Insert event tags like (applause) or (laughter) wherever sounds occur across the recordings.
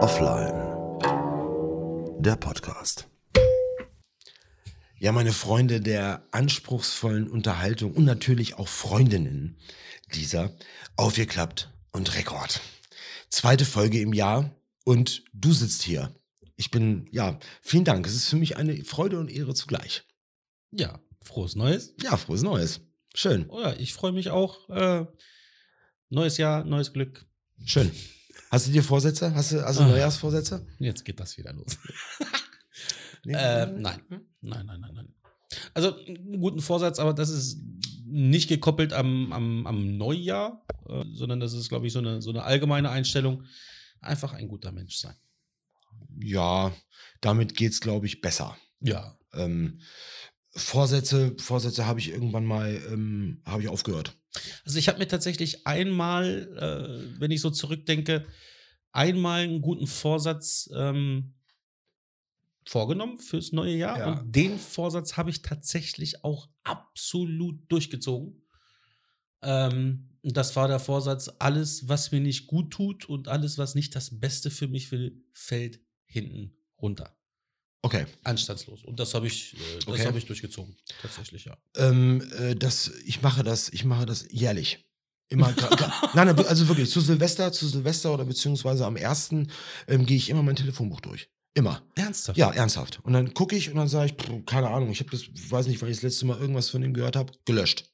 Offline. Der Podcast. Ja, meine Freunde der anspruchsvollen Unterhaltung und natürlich auch Freundinnen dieser aufgeklappt und Rekord. Zweite Folge im Jahr und du sitzt hier. Ich bin, ja, vielen Dank. Es ist für mich eine Freude und Ehre zugleich. Ja, frohes Neues. Ja, frohes Neues. Schön. Oh ja, ich freue mich auch. Äh, neues Jahr, neues Glück. Schön. Hast du dir Vorsätze? Hast du also Ah. Neujahrsvorsätze? Jetzt geht das wieder los. (laughs) Nee? äh, nein. Nein, nein, nein, nein. Also einen guten Vorsatz, aber das ist nicht gekoppelt am, am, am Neujahr, äh, sondern das ist, glaube ich, so eine, so eine allgemeine Einstellung. Einfach ein guter Mensch sein. Ja, damit geht's, glaube ich, besser. Ja. Ähm, Vorsätze, Vorsätze habe ich irgendwann mal, ähm, habe ich aufgehört. Also ich habe mir tatsächlich einmal, äh, wenn ich so zurückdenke, einmal einen guten Vorsatz ähm, vorgenommen fürs neue Jahr. Ja. Und den Vorsatz habe ich tatsächlich auch absolut durchgezogen. Ähm, das war der Vorsatz, alles, was mir nicht gut tut und alles, was nicht das Beste für mich will, fällt hinten runter. Okay. Anstandslos. Und das habe ich, äh, das Okay. habe ich durchgezogen. Tatsächlich, ja. Ähm, äh, das, ich mache das, ich mache das jährlich. Immer, (laughs) nein, nein, also wirklich, zu Silvester, zu Silvester oder beziehungsweise am ersten ähm, gehe ich immer mein Telefonbuch durch. Immer. Ernsthaft? Ja, ernsthaft. Und dann gucke ich und dann sage ich, pff, keine Ahnung, ich habe das, weiß nicht, weil ich das letzte Mal irgendwas von ihm gehört habe, gelöscht.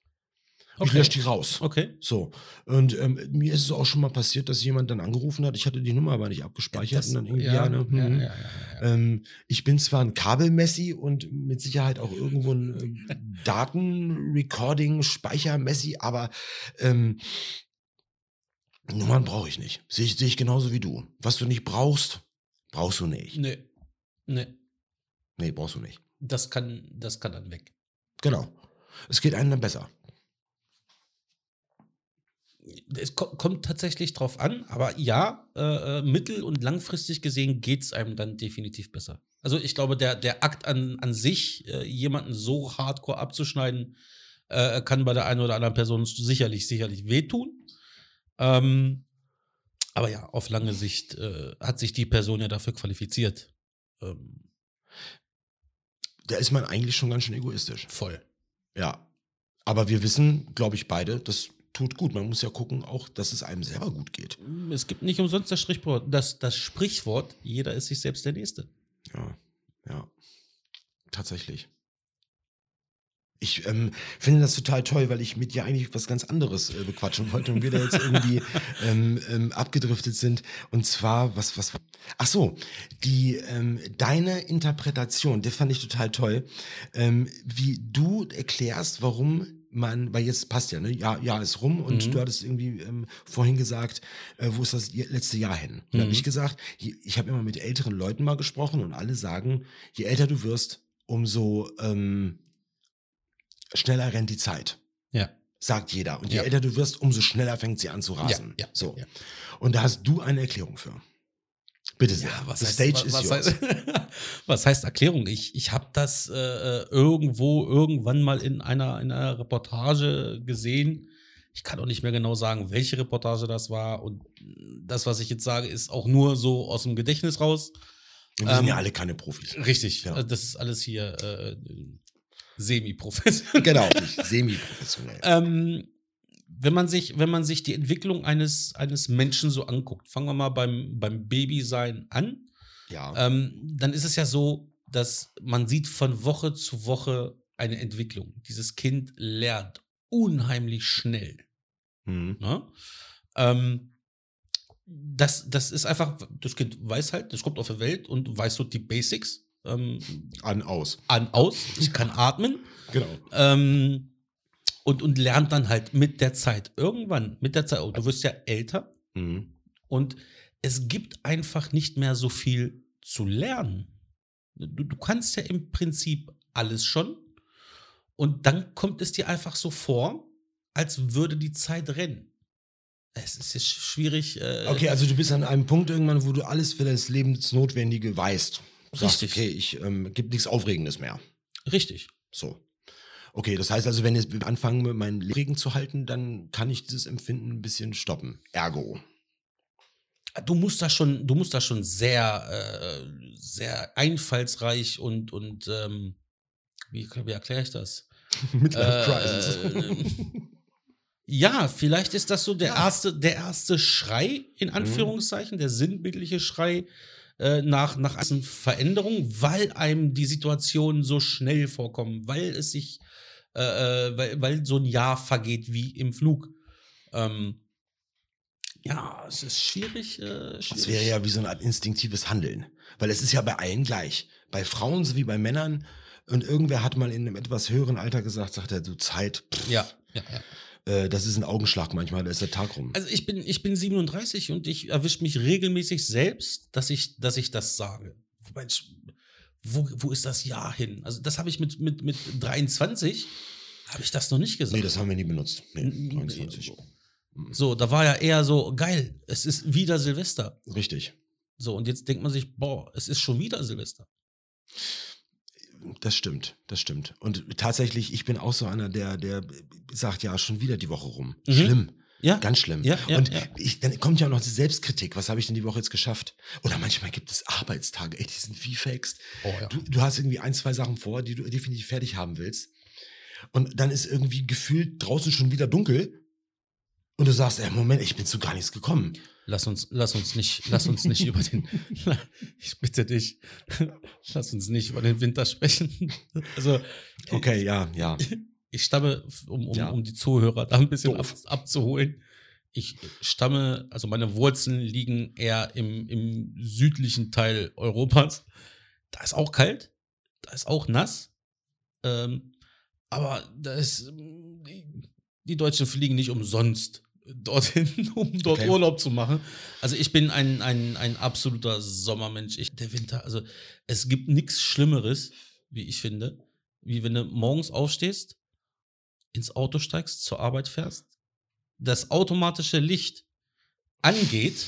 Ich Okay. lösche die raus. Okay. So. Und ähm, mir ist es auch schon mal passiert, dass jemand dann angerufen hat. Ich hatte die Nummer aber nicht abgespeichert. Das- und dann irgendwie, ja, ja, ne, ja, hm. ja, ja, ja. Ähm, ich bin zwar ein Kabelmessi und mit Sicherheit auch irgendwo ein ähm, Datenrecording-Speicher-Messi, aber ähm, Nummern brauche ich nicht. Sehe ich, sehe ich genauso wie du. Was du nicht brauchst, brauchst du nicht. Nee. Nee. Nee, brauchst du nicht. Das kann, das kann dann weg. Genau. Es geht einem dann besser. Es ko kommt tatsächlich drauf an, aber ja, äh, äh, mittel- und langfristig gesehen geht es einem dann definitiv besser. Also ich glaube, der, der Akt an, an sich, äh, jemanden so hardcore abzuschneiden, äh, kann bei der einen oder anderen Person sicherlich, sicherlich wehtun. Ähm, aber ja, auf lange Sicht äh, hat sich die Person ja dafür qualifiziert. Ähm, Da ist man eigentlich schon ganz schön egoistisch. voll. Ja. Aber wir wissen, glaube ich, beide, das tut gut. Man muss ja gucken, auch, dass es einem selber gut geht. Es gibt nicht umsonst das Sprichwort, das, das Sprichwort, jeder ist sich selbst der Nächste. Ja, ja. Tatsächlich. Ich ähm, finde das total toll, weil ich mit dir eigentlich was ganz anderes äh, bequatschen wollte und wir da jetzt irgendwie (laughs) ähm, ähm, abgedriftet sind. Und zwar, was, was, ach so, die, ähm, deine Interpretation, die fand ich total toll, ähm, wie du erklärst, warum man, weil jetzt passt ja, ne? Ja, ja ist rum und Mhm. du hattest irgendwie ähm, vorhin gesagt, äh, wo ist das letzte Jahr hin? Und da habe Mhm. ich gesagt, je- ich habe immer mit älteren Leuten mal gesprochen und alle sagen, je älter du wirst, umso ähm, schneller rennt die Zeit. Ja. Sagt jeder. Und je Ja. älter du wirst, umso schneller fängt sie an zu rasen. Ja, ja, so. Und da hast du eine Erklärung für. Bitte sehr. was The heißt, stage was, is was, yours. heißt, (laughs) was heißt Erklärung? Ich, ich habe das äh, äh, irgendwo, irgendwann mal in einer, in einer Reportage gesehen. Ich kann auch nicht mehr genau sagen, welche Reportage das war. Und das, was ich jetzt sage, ist auch nur so aus dem Gedächtnis raus. Wir sind ähm, ja alle keine Profis. Richtig. Ja. Also das ist alles hier äh, semi-professionell. genau, (laughs) semi-professionell. Ähm, wenn man sich, wenn man sich die Entwicklung eines, eines Menschen so anguckt, fangen wir mal beim, beim Babysein an, ja. ähm, dann ist es ja so, dass man sieht von Woche zu Woche eine Entwicklung. Dieses Kind lernt unheimlich schnell. Mhm. Ne? Ähm, das, das ist einfach, das Kind weiß halt, das kommt auf die Welt und weiß so die Basics. Ähm, An, aus. an, aus, ich kann atmen. (laughs) Genau. Ähm, und, und lernt dann halt mit der Zeit. Irgendwann, mit der Zeit, oh, du wirst ja älter Mhm. und es gibt einfach nicht mehr so viel zu lernen. Du, du kannst ja im Prinzip alles schon und dann kommt es dir einfach so vor, als würde die Zeit rennen. Es ist schwierig. Äh, Okay, also du bist an einem Punkt irgendwann, wo du alles für das Lebensnotwendige weißt. Du sagst, Richtig. okay, ich ähm, gibt nichts Aufregendes mehr. Richtig. So. Okay, das heißt also, wenn ich anfange, mein Leben zu halten, dann kann ich dieses Empfinden ein bisschen stoppen. Ergo. du musst da schon, du musst da schon sehr, äh, sehr einfallsreich und, und ähm, wie, wie erkläre ich das? (laughs) Midlife Äh, Crisis. Ja, vielleicht ist das so der, Ja. erste, der erste Schrei, in Anführungszeichen, der sinnbildliche Schrei äh, nach, nach einer Veränderung, weil einem die Situationen so schnell vorkommen, weil es sich, äh, äh, weil, weil so ein Jahr vergeht wie im Flug. Ähm, ja, es ist schwierig. Äh, schwierig. Das wäre ja wie so eine Art instinktives Handeln. Weil es ist ja bei allen gleich. Bei Frauen sowie bei Männern. Und irgendwer hat mal in einem etwas höheren Alter gesagt, sagt er, du Zeit, pff, ja, ja, ja. äh, das ist ein Augenschlag manchmal, da ist der Tag rum. Also ich bin, ich bin 37 und ich erwische mich regelmäßig selbst, dass ich, dass ich das sage. Wobei ich, wo, wo ist das Jahr hin? Also das habe ich mit, mit, mit 23, habe ich das noch nicht gesagt. nee, das haben wir nie benutzt. Nee, N- 23. So, da war ja eher so, geil, es ist wieder Silvester. Richtig. So, und jetzt denkt man sich, boah, es ist schon wieder Silvester. Das stimmt, das stimmt. Und tatsächlich, ich bin auch so einer, der, der sagt, ja, schon wieder die Woche rum. Mhm. Schlimm. Ja, Ganz schlimm. Ja, ja, und. Ich, dann kommt ja auch noch die Selbstkritik. Was habe ich denn die Woche jetzt geschafft? Oder manchmal gibt es Arbeitstage, ey, die sind wie fakest. Oh. Du, du hast irgendwie ein, zwei Sachen vor, die du definitiv fertig haben willst. Und dann ist irgendwie gefühlt draußen schon wieder dunkel. Und du sagst, ey, Moment, ich bin zu gar nichts gekommen. Lass uns, lass uns nicht, lass uns nicht über den, (laughs) ich bitte dich, lass uns nicht über den Winter sprechen. (laughs) Also, Okay, ja, ja. Ich stamme, um, um, Ja. um die Zuhörer da ein bisschen ab, abzuholen. Ich stamme, also meine Wurzeln liegen eher im, im südlichen Teil Europas. Da ist auch kalt, da ist auch nass. Ähm, aber da ist, die, die Deutschen fliegen nicht umsonst dorthin, (laughs) um dort Okay. Urlaub zu machen. Also ich bin ein, ein, ein absoluter Sommermensch. Ich, der Winter, also es gibt nichts Schlimmeres, wie ich finde, wie wenn du morgens aufstehst, ins Auto steigst, zur Arbeit fährst, das automatische Licht angeht,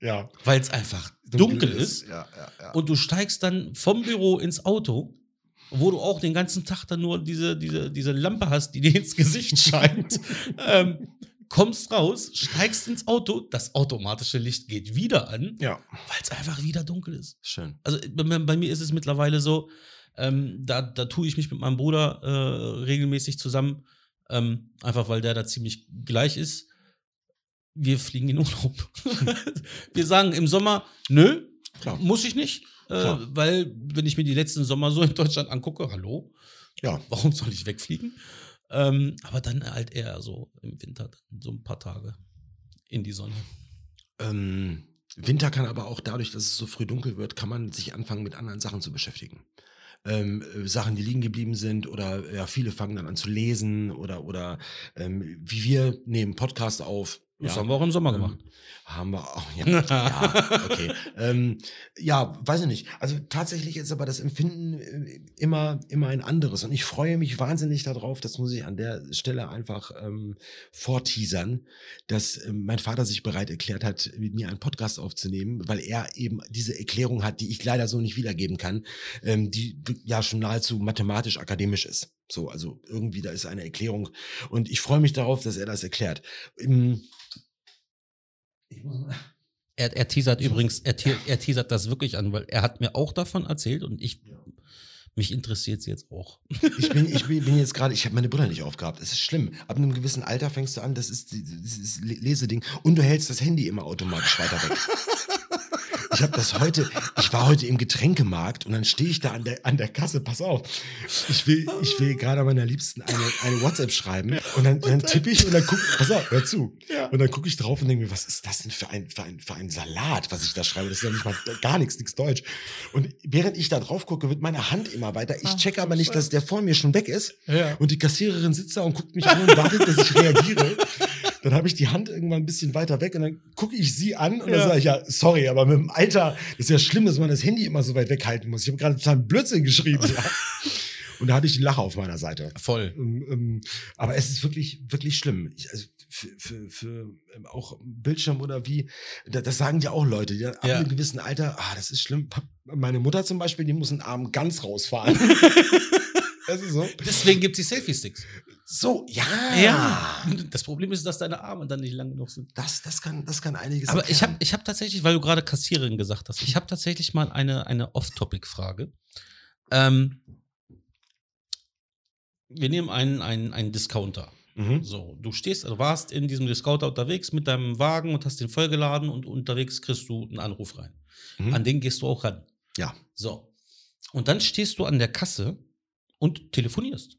Ja. weil es einfach dunkel, ist, Ja, ja, ja. und du steigst dann vom Büro ins Auto, wo du auch den ganzen Tag dann nur diese, diese, diese Lampe hast, die dir ins Gesicht (laughs) scheint, ähm, kommst raus, steigst ins Auto, das automatische Licht geht wieder an, ja, weil es einfach wieder dunkel ist. schön. Also bei, bei mir ist es mittlerweile so, ähm, da, da tue ich mich mit meinem Bruder äh, regelmäßig zusammen, ähm, einfach weil der da ziemlich gleich ist. Wir fliegen in Urlaub. (laughs) wir sagen im Sommer, nö, Klar. muss ich nicht, äh, weil wenn ich mir die letzten Sommer so in Deutschland angucke, hallo, Ja, warum soll ich wegfliegen? Ähm, aber dann halt eher so im Winter, dann so ein paar Tage in die Sonne. Ähm, Winter kann aber auch dadurch, dass es so früh dunkel wird, kann man sich anfangen, mit anderen Sachen zu beschäftigen. Ähm, äh, Sachen, die liegen geblieben sind oder ja, viele fangen dann an zu lesen oder, oder ähm, wie wir nehmen Podcast auf. Das ja, haben wir auch im Sommer ähm, gemacht. Haben wir auch, (laughs) ja. ja, okay. Ähm, ja, weiß ich nicht. Also tatsächlich ist aber das Empfinden äh, immer, immer ein anderes. Und ich freue mich wahnsinnig darauf, das muss ich an der Stelle einfach ähm, vorteasern, dass ähm, mein Vater sich bereit erklärt hat, mit mir einen Podcast aufzunehmen, weil er eben diese Erklärung hat, die ich leider so nicht wiedergeben kann, ähm, die ja schon nahezu mathematisch-akademisch ist. So, also irgendwie, da ist eine Erklärung. Und ich freue mich darauf, dass er das erklärt. Ähm, ich muss mal Er, er teasert übrigens, er, te- er teasert das wirklich an, weil er hat mir auch davon erzählt und ich, mich interessiert es jetzt auch. Ich bin, ich bin, bin jetzt gerade, ich habe meine Brille nicht aufgehabt. Es ist schlimm. Ab einem gewissen Alter fängst du an, das ist die- dieses Le- Leseding und du hältst das Handy immer automatisch weiter weg. (laughs) Ich habe das heute, ich war heute im Getränkemarkt und dann stehe ich da an der, an der Kasse, pass auf, ich will, ich will gerade meiner Liebsten eine, eine WhatsApp schreiben und dann, dann tippe ich und dann guck, pass auf, hör zu. Und dann gucke ich drauf und denke mir, was ist das denn für ein, für, ein, für ein Salat, was ich da schreibe? Das ist ja nicht mal gar nichts, nichts Deutsch. Und während ich da drauf gucke, wird meine Hand immer weiter. Ich checke aber nicht, dass der vor mir schon weg ist. Ja. Und die Kassiererin sitzt da und guckt mich an und wartet, dass ich reagiere. Dann habe ich die Hand irgendwann ein bisschen weiter weg und dann gucke ich sie an und dann Ja. sage ich, ja, sorry, aber mit dem Alter ist ja schlimm, dass man das Handy immer so weit weghalten muss. Ich habe gerade total Blödsinn geschrieben. ja. (laughs) Und da hatte ich den Lacher auf meiner Seite. Voll. Ähm, ähm, aber es ist wirklich, wirklich schlimm. Ich, also für, für, für ähm, auch Bildschirm oder wie, da, das sagen ja auch Leute, die dann ab Ja. einem gewissen Alter, ah, das ist schlimm. Meine Mutter zum Beispiel, die muss einen Arm ganz rausfahren. (laughs) das ist so. Deswegen gibt es die Selfie-Sticks. So, ja. Ja. Das Problem ist, dass deine Arme dann nicht lang genug sind. Das, das, kann, das kann einiges Aber ich habe erklären. ich hab tatsächlich, weil du gerade Kassiererin gesagt hast, ich habe tatsächlich mal eine, eine Off-Topic-Frage. Ähm, wir nehmen einen, einen, einen Discounter. Mhm. So, du stehst, du warst in diesem Discounter unterwegs mit deinem Wagen und hast den vollgeladen und unterwegs kriegst du einen Anruf rein. Mhm. An den gehst du auch ran. Ja. So. Und dann stehst du an der Kasse und telefonierst.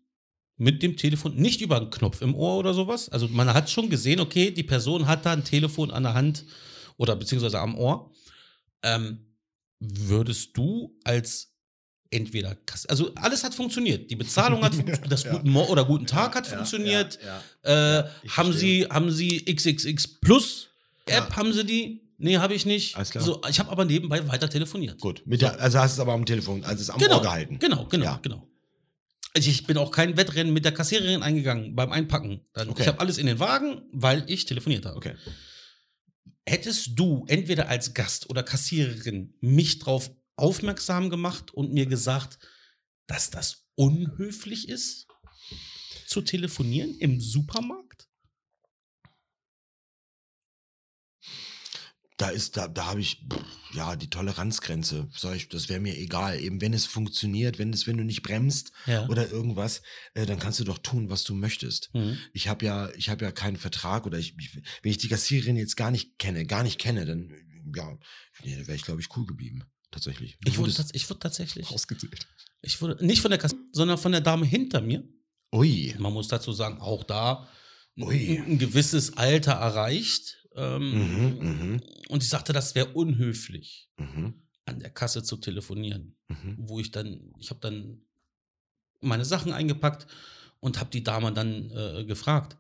Mit dem Telefon, nicht über einen Knopf im Ohr oder sowas. Also man hat schon gesehen, okay, die Person hat da ein Telefon an der Hand oder beziehungsweise am Ohr. Ähm, würdest du als entweder, Kass- also alles hat funktioniert. Die Bezahlung hat (laughs) funktioniert, das Ja. Guten Morgen oder Guten Tag hat Ja, funktioniert. Ja, Äh, Ja, haben, verstehe. Sie, haben Sie XXX Plus App? Ja. Haben Sie die? Nee, habe ich nicht. Alles klar. So, ich habe aber nebenbei weiter telefoniert. Gut. Mit der, also hast du es aber am Telefon, also es am Genau, Ohr gehalten. Genau, genau, Ja. genau. Also ich bin auch kein Wettrennen mit der Kassiererin eingegangen beim Einpacken. Okay. Ich habe alles in den Wagen, weil ich telefoniert habe. Okay. Hättest du entweder als Gast oder Kassiererin mich darauf aufmerksam gemacht und mir gesagt, dass das unhöflich ist, zu telefonieren im Supermarkt? Da ist, da, da habe ich, ja, die Toleranzgrenze. Sag ich, das wäre mir egal. Eben wenn es funktioniert, wenn es, wenn du nicht bremst Ja. oder irgendwas, äh, dann kannst du doch tun, was du möchtest. Mhm. Ich habe ja, ich habe ja keinen Vertrag oder ich, ich, wenn ich die Kassiererin jetzt gar nicht kenne, gar nicht kenne, dann ja, nee, wäre ich glaube ich cool geblieben. Tatsächlich. Du Ich wurde, tats- ich wurde tatsächlich, ausgezählt. ich wurde nicht von der Kasse, sondern von der Dame hinter mir. Ui. Man muss dazu sagen, auch da ein, Ui. ein gewisses Alter erreicht. Ähm, Mhm, mhm. Und ich sagte, das wäre unhöflich, Mhm. an der Kasse zu telefonieren. Mhm. Wo ich dann, ich habe dann meine Sachen eingepackt und habe die Dame dann äh, gefragt,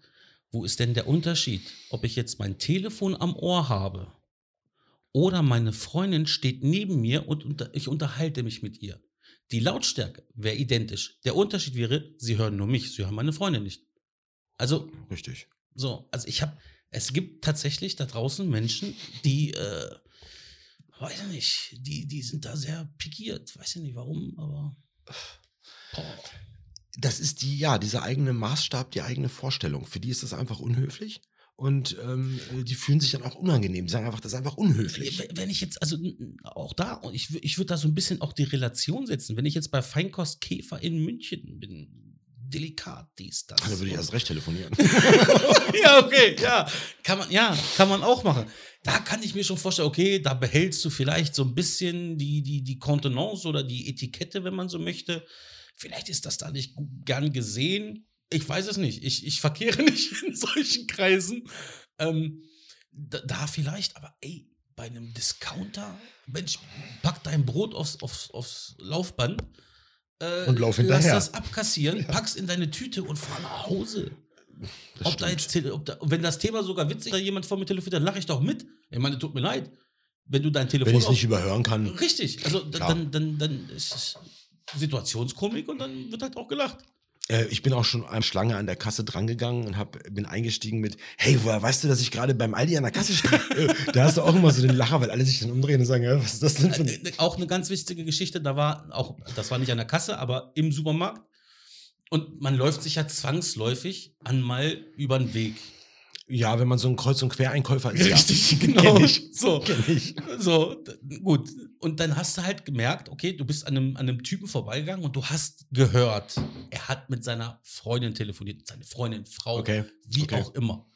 wo ist denn der Unterschied, ob ich jetzt mein Telefon am Ohr habe oder meine Freundin steht neben mir und unter, ich unterhalte mich mit ihr. Die Lautstärke wäre identisch. Der Unterschied wäre, sie hören nur mich, sie hören meine Freundin nicht. Also Richtig. so, also ich habe, es gibt tatsächlich da draußen Menschen, die, äh, weiß ich nicht, die, die sind da sehr pikiert. Weiß ich nicht warum, aber. Boah. Das ist die, ja, dieser eigene Maßstab, die eigene Vorstellung. Für die ist das einfach unhöflich. Und ähm, äh, die fühlen sich dann auch unangenehm. Die sagen einfach, das ist einfach unhöflich. Wenn ich jetzt, also auch da, ich, ich würde da so ein bisschen auch die Relation setzen, wenn ich jetzt bei Feinkost Käfer in München bin, delikat, dies, das. Dann würde ich erst recht telefonieren. (laughs) ja, okay, ja. Kann man, ja, kann man auch machen. Da kann ich mir schon vorstellen, okay, da behältst du vielleicht so ein bisschen die, die, die Kontenance oder die Etikette, wenn man so möchte. Vielleicht ist das da nicht gern gesehen. Ich weiß es nicht. Ich, ich verkehre (laughs) nicht in solchen Kreisen. Ähm, da, da vielleicht, aber ey, bei einem Discounter, Mensch, pack dein Brot aufs, aufs, aufs Laufband. Äh, Und lauf Lass hinterher. das abkassieren, pack's in deine Tüte und fahr nach Hause. Das Ob da jetzt, ob da, wenn das Thema sogar witzig ist, da jemand vor mir telefoniert, dann lache ich doch mit. Ich meine, tut mir leid. Wenn du dein Telefon Wenn ich es nicht überhören kann. Richtig, also Klar. dann, dann, dann ist es Situationskomik und dann wird halt auch gelacht. Äh, ich bin auch schon an Schlange an der Kasse drangegangen und hab, bin eingestiegen mit, hey, woher weißt du, dass ich gerade beim Aldi an der Kasse stehe? Äh, (laughs) da hast du auch immer so den Lacher, weil alle sich dann umdrehen und sagen, ja, was ist das denn für ein... Äh, Auch eine ganz wichtige Geschichte, da war auch, das war nicht an der Kasse, aber im Supermarkt. Und man läuft sich ja zwangsläufig einmal über den Weg. Ja, wenn man so ein Kreuz- und Quereinkäufer ist. Richtig, ja. (laughs) genau. Kenn ich. So. Kenn ich. So, gut. Und dann hast du halt gemerkt, okay, du bist an einem, an einem Typen vorbeigegangen und du hast gehört, er hat mit seiner Freundin telefoniert, seine Freundin, Frau, Okay, wie okay. auch immer.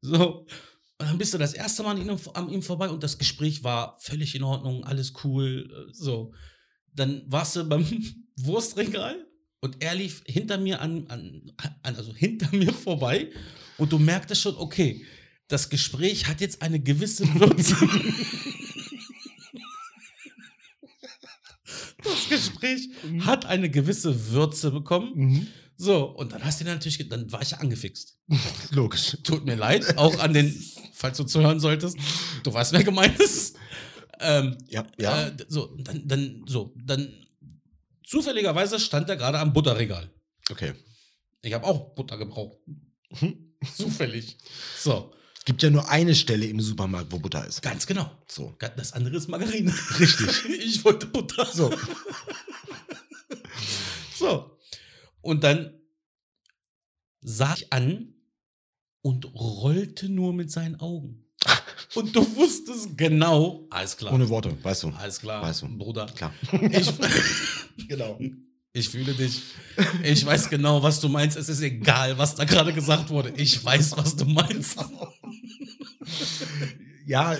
So. Und dann bist du das erste Mal an ihm, an ihm vorbei und das Gespräch war völlig in Ordnung, alles cool. äh, So. Dann warst du beim (laughs) Wurstregal und er lief hinter mir an, an, an also hinter (laughs) mir vorbei und du merktest schon, okay, das Gespräch hat jetzt eine gewisse Würze. (laughs) das Gespräch hat eine gewisse Würze bekommen. Mhm. So, und dann hast du natürlich, dann war ich ja angefixt. (laughs) Logisch. Tut mir leid, auch an den, falls du zuhören solltest, du weißt, wer gemeint ist. Ähm, Ja, ja. Äh, so, dann, dann, so, dann zufälligerweise stand er gerade am Butterregal. okay. Ich habe auch Butter gebraucht. Mhm. (laughs) Zufällig. So, Gibt ja nur eine Stelle im Supermarkt, wo Butter ist. ganz genau. So. Das andere ist Margarine. Richtig. (laughs) Ich wollte Butter. So. (laughs) So. Und dann sah ich an und rollte nur mit seinen Augen. (laughs) Und du wusstest genau, alles klar. Ohne Worte, weißt du. Alles klar, Weißt du. Bruder. Klar. Ich, (laughs) genau. ich fühle dich. Ich weiß genau, was du meinst. Es ist egal, was da gerade gesagt wurde. Ich weiß, was du meinst. Ja,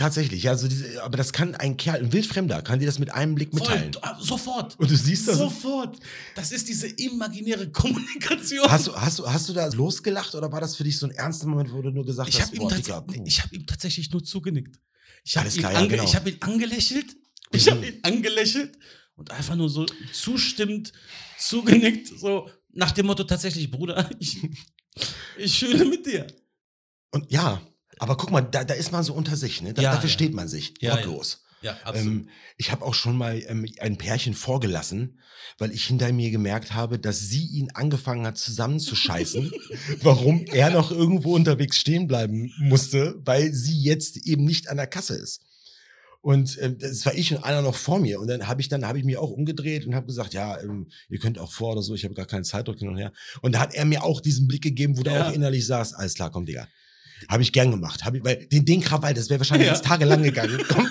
tatsächlich. Also diese, aber das kann ein Kerl, ein Wildfremder, kann dir das mit einem Blick mitteilen. Voll, sofort. Und du siehst das. Sofort. Das ist diese imaginäre Kommunikation. Hast du, hast, du, hast du da losgelacht oder war das für dich so ein ernster Moment, wo du nur gesagt ich hast, habe ihm, boah, Digga, ich hab ihm tatsächlich nur zugenickt. Ich habe Alles ihn, klar, ja, genau. ich hab ihn angelächelt. Ich habe ihn angelächelt und einfach nur so zustimmend zugenickt. So nach dem Motto tatsächlich, Bruder, (laughs) ich, ich fühle mit dir. Und ja, aber guck mal, da, da ist man so unter sich, ne? Da, Ja, da ja. versteht man sich. Ja, wortlos. Ja, Ähm, ich habe auch schon mal ähm, ein Pärchen vorgelassen, weil ich hinter mir gemerkt habe, dass sie ihn angefangen hat zusammenzuscheißen, (laughs) warum er noch irgendwo unterwegs stehen bleiben musste, weil sie jetzt eben nicht an der Kasse ist. Und ähm, das war ich und einer noch vor mir. Und dann habe ich dann habe ich mich auch umgedreht und habe gesagt, ja, ähm, ihr könnt auch vor oder so. Ich habe gar keinen Zeitdruck hin und her. Und da hat er mir auch diesen Blick gegeben, wo du Ja. auch innerlich sagst, alles klar, komm, Digga. Habe ich gern gemacht. Hab ich, weil den, den Krawall, das wäre wahrscheinlich Ja. jetzt tagelang gegangen. (laughs) Komm,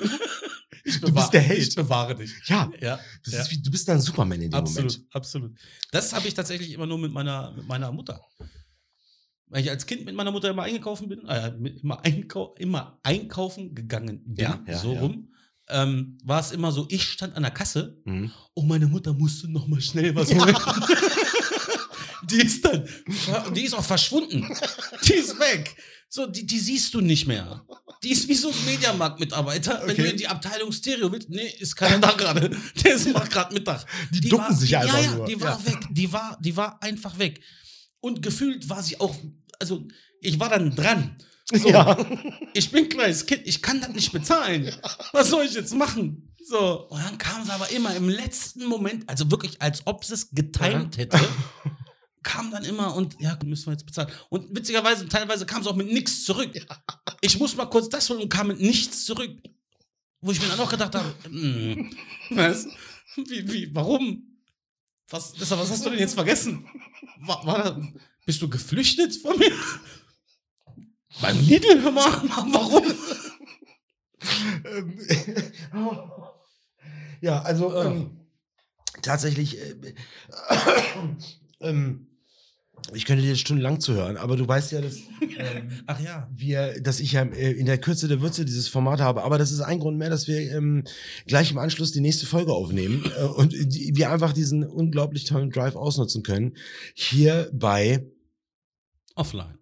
ich du bist der Held. Ich bewahre dich. ja, Ja, ja. wie, du bist dann Superman in dem absolut, Moment. absolut. Das habe ich tatsächlich immer nur mit meiner, mit meiner Mutter. Weil ich als Kind mit meiner Mutter immer eingekauft bin, äh, immer, einkau immer einkaufen gegangen bin, Ja, ja, so rum, ähm, war es immer so, ich stand an der Kasse Mhm. und meine Mutter musste noch mal schnell was holen. (laughs) die ist dann, die ist auch verschwunden. Die ist weg. So, die, die siehst du nicht mehr. Die ist wie so ein Mediamarkt-Mitarbeiter. Wenn Okay. du in die Abteilung Stereo willst, nee, ist keiner da gerade. (laughs) Der ist macht gerade Mittag. Die ducken war, sich die, einfach ja, ja, nur. Die war Ja. weg. Die war, die war einfach weg. Und gefühlt war sie auch, also ich war dann dran. So, Ja. ich bin ein kleines Kind, ich kann das nicht bezahlen. Was soll ich jetzt machen? So, und dann kam sie aber immer im letzten Moment, also wirklich, als ob sie es getimt hätte, kam dann immer und ja, müssen wir jetzt bezahlen. Und witzigerweise, teilweise kam es auch mit nichts zurück. (laughs) Ich muss mal kurz das holen und kam mit nichts zurück. Wo ich mir dann auch gedacht habe, hm, was? Wie, wie, warum? Was, das, was hast du denn jetzt vergessen? War, war bist du geflüchtet von mir? Beim Lidl, hör mal, (laughs) warum? Ähm, (laughs) ja, also ähm, tatsächlich, äh, ähm, ich könnte dir stundenlang zuhören, aber du weißt ja, dass (laughs) ähm, Ach ja. wir, dass ich ja äh, in der Kürze der Würze dieses Format habe. Aber das ist ein Grund mehr, dass wir ähm, gleich im Anschluss die nächste Folge aufnehmen äh, und die, wir einfach diesen unglaublich tollen Drive ausnutzen können. Hier bei Offline.